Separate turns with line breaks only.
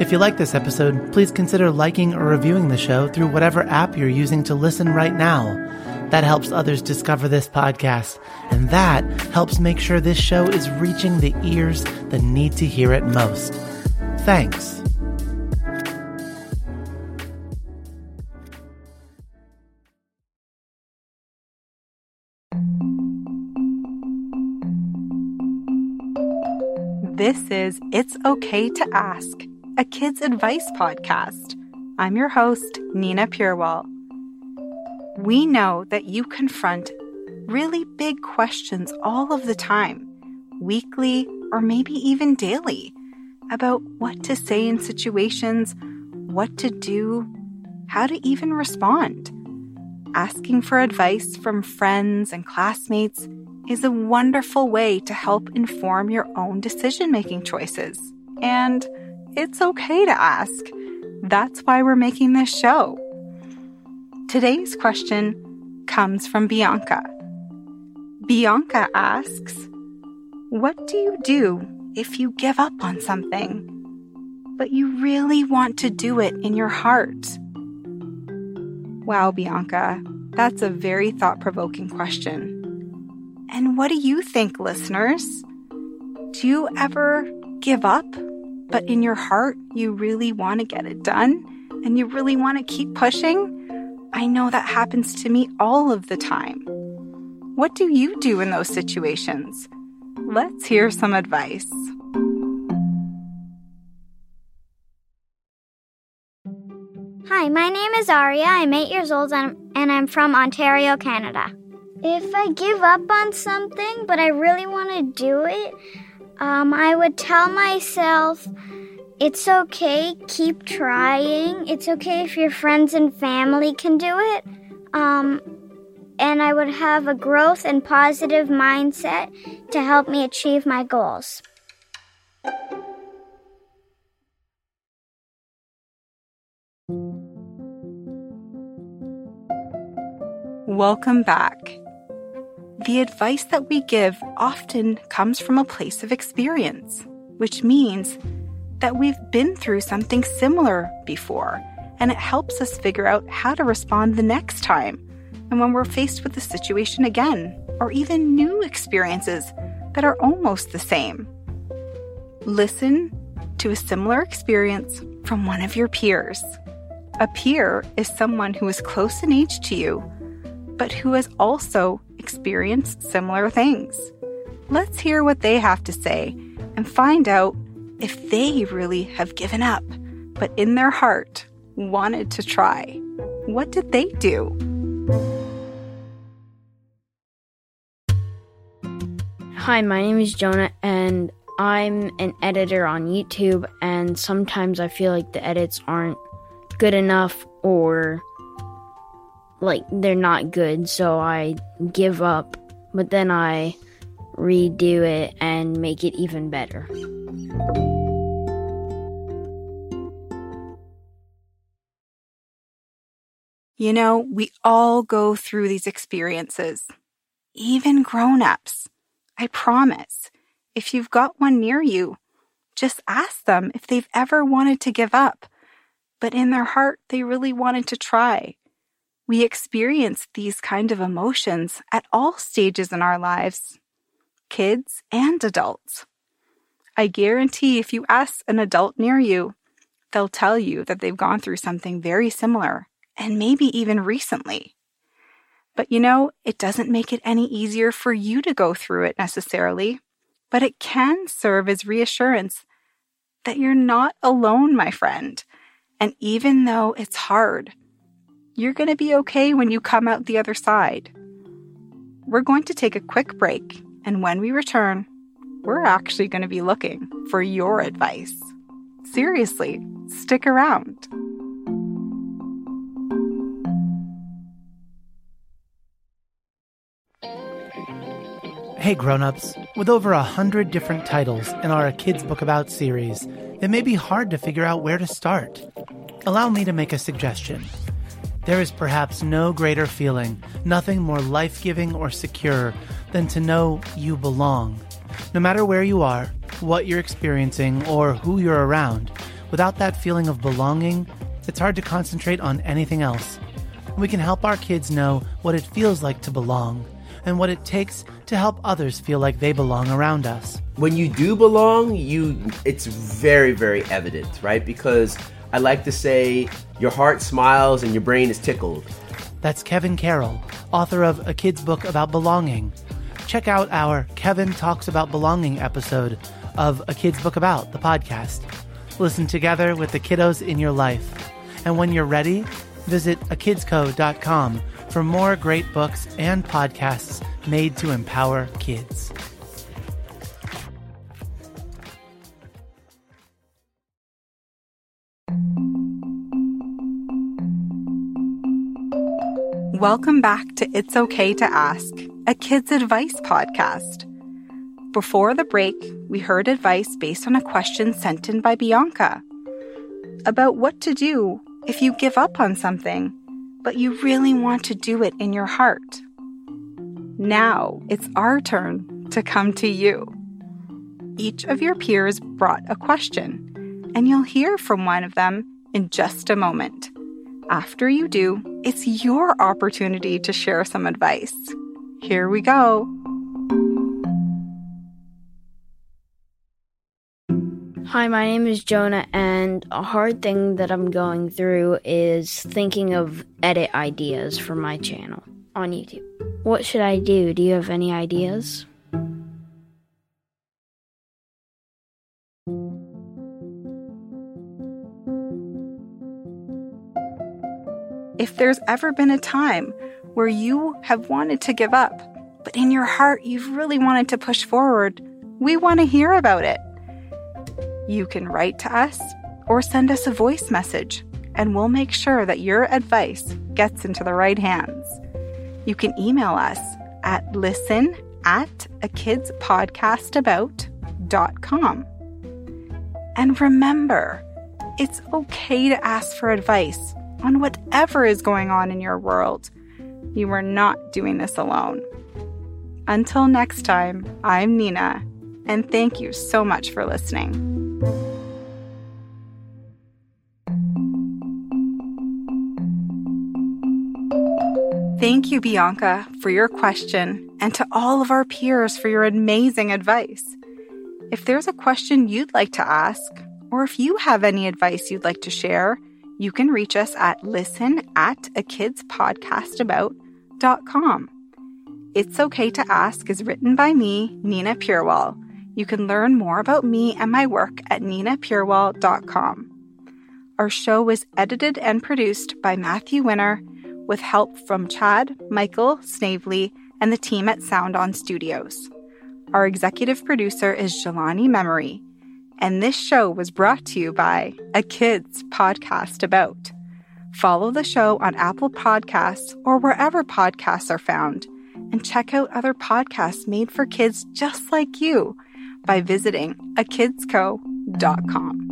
If you like this episode, please consider liking or reviewing the show through whatever app you're using to listen right now. That helps others discover this podcast, and that helps make sure this show is reaching the ears that need to hear it most. Thanks.
This is It's Okay to Ask, a kids' advice podcast. I'm your host, Nina Purewal. We know that you confront really big questions all of the time, weekly or maybe even daily, about what to say in situations, what to do, how to even respond. Asking for advice from friends and classmates is a wonderful way to help inform your own decision making choices. And it's okay to ask. That's why we're making this show. Today's question comes from Bianca. Bianca asks, What do you do if you give up on something, but you really want to do it in your heart? Wow, Bianca, that's a very thought provoking question. And what do you think, listeners? Do you ever give up, but in your heart, you really want to get it done and you really want to keep pushing? I know that happens to me all of the time. What do you do in those situations? Let's hear some advice.
Hi, my name is Aria. I'm eight years old and, I'm from Ontario, Canada. If I give up on something, but I really want to do it, um, I would tell myself it's okay, keep trying. It's okay if your friends and family can do it. Um, and I would have a growth and positive mindset to help me achieve my goals.
Welcome back. The advice that we give often comes from a place of experience, which means that we've been through something similar before, and it helps us figure out how to respond the next time and when we're faced with the situation again, or even new experiences that are almost the same. Listen to a similar experience from one of your peers. A peer is someone who is close in age to you, but who has also experienced similar things. Let's hear what they have to say and find out if they really have given up, but in their heart wanted to try. What did they do?
Hi, my name is Jonah, and I'm an editor on YouTube. And sometimes I feel like the edits aren't good enough or like they're not good, so I give up, but then I redo it and make it even better.
You know, we all go through these experiences, even grown ups. I promise. If you've got one near you, just ask them if they've ever wanted to give up, but in their heart, they really wanted to try. We experience these kind of emotions at all stages in our lives, kids and adults. I guarantee if you ask an adult near you, they'll tell you that they've gone through something very similar, and maybe even recently. But you know, it doesn't make it any easier for you to go through it necessarily, but it can serve as reassurance that you're not alone, my friend. And even though it's hard, you're going to be okay when you come out the other side. We're going to take a quick break, and when we return, we're actually going to be looking for your advice. Seriously, stick around.
Hey grown-ups, with over a hundred different titles in our Kids Book About series, it may be hard to figure out where to start. Allow me to make a suggestion. There is perhaps no greater feeling, nothing more life giving or secure than to know you belong. No matter where you are, what you're experiencing, or who you're around, without that feeling of belonging, it's hard to concentrate on anything else. We can help our kids know what it feels like to belong and what it takes to help others feel like they belong around us.
When you do belong, you it's very very evident, right? Because I like to say your heart smiles and your brain is tickled.
That's Kevin Carroll, author of A Kid's Book About Belonging. Check out our Kevin Talks About Belonging episode of A Kid's Book About, the podcast. Listen together with the kiddos in your life. And when you're ready, visit akidsco.com for more great books and podcasts made to empower kids.
Welcome back to It's Okay to Ask, a kids' advice podcast. Before the break, we heard advice based on a question sent in by Bianca about what to do if you give up on something, but you really want to do it in your heart. Now it's our turn to come to you. Each of your peers brought a question, and you'll hear from one of them in just a moment. After you do, it's your opportunity to share some advice. Here we go.
Hi, my name is Jonah, and a hard thing that I'm going through is thinking of edit ideas for my channel on YouTube. What should I do? Do you have any ideas?
If there's ever been a time where you have wanted to give up, but in your heart you've really wanted to push forward, we want to hear about it. You can write to us or send us a voice message, and we'll make sure that your advice gets into the right hands. You can email us at listen at a kidspodcastabout.com. And remember, it's okay to ask for advice on whatever is going on in your world. You are not doing this alone. Until next time, I'm Nina, and thank you so much for listening. Thank you, Bianca, for your question, and to all of our peers for your amazing advice. If there's a question you'd like to ask, or if you have any advice you'd like to share, you can reach us at listen at a kidspodcastabout.com. It's Okay to Ask is written by me, Nina Purewal. You can learn more about me and my work at ninapurewal.com. Our show was edited and produced by Matthew Winner with help from Chad, Michael, Snavely, and the team at Sound On Studios. Our executive producer is Jelani Memory, and this show was brought to you by A Kids Podcast About. Follow the show on Apple Podcasts or wherever podcasts are found, and check out other podcasts made for kids just like you by visiting akidsco.com.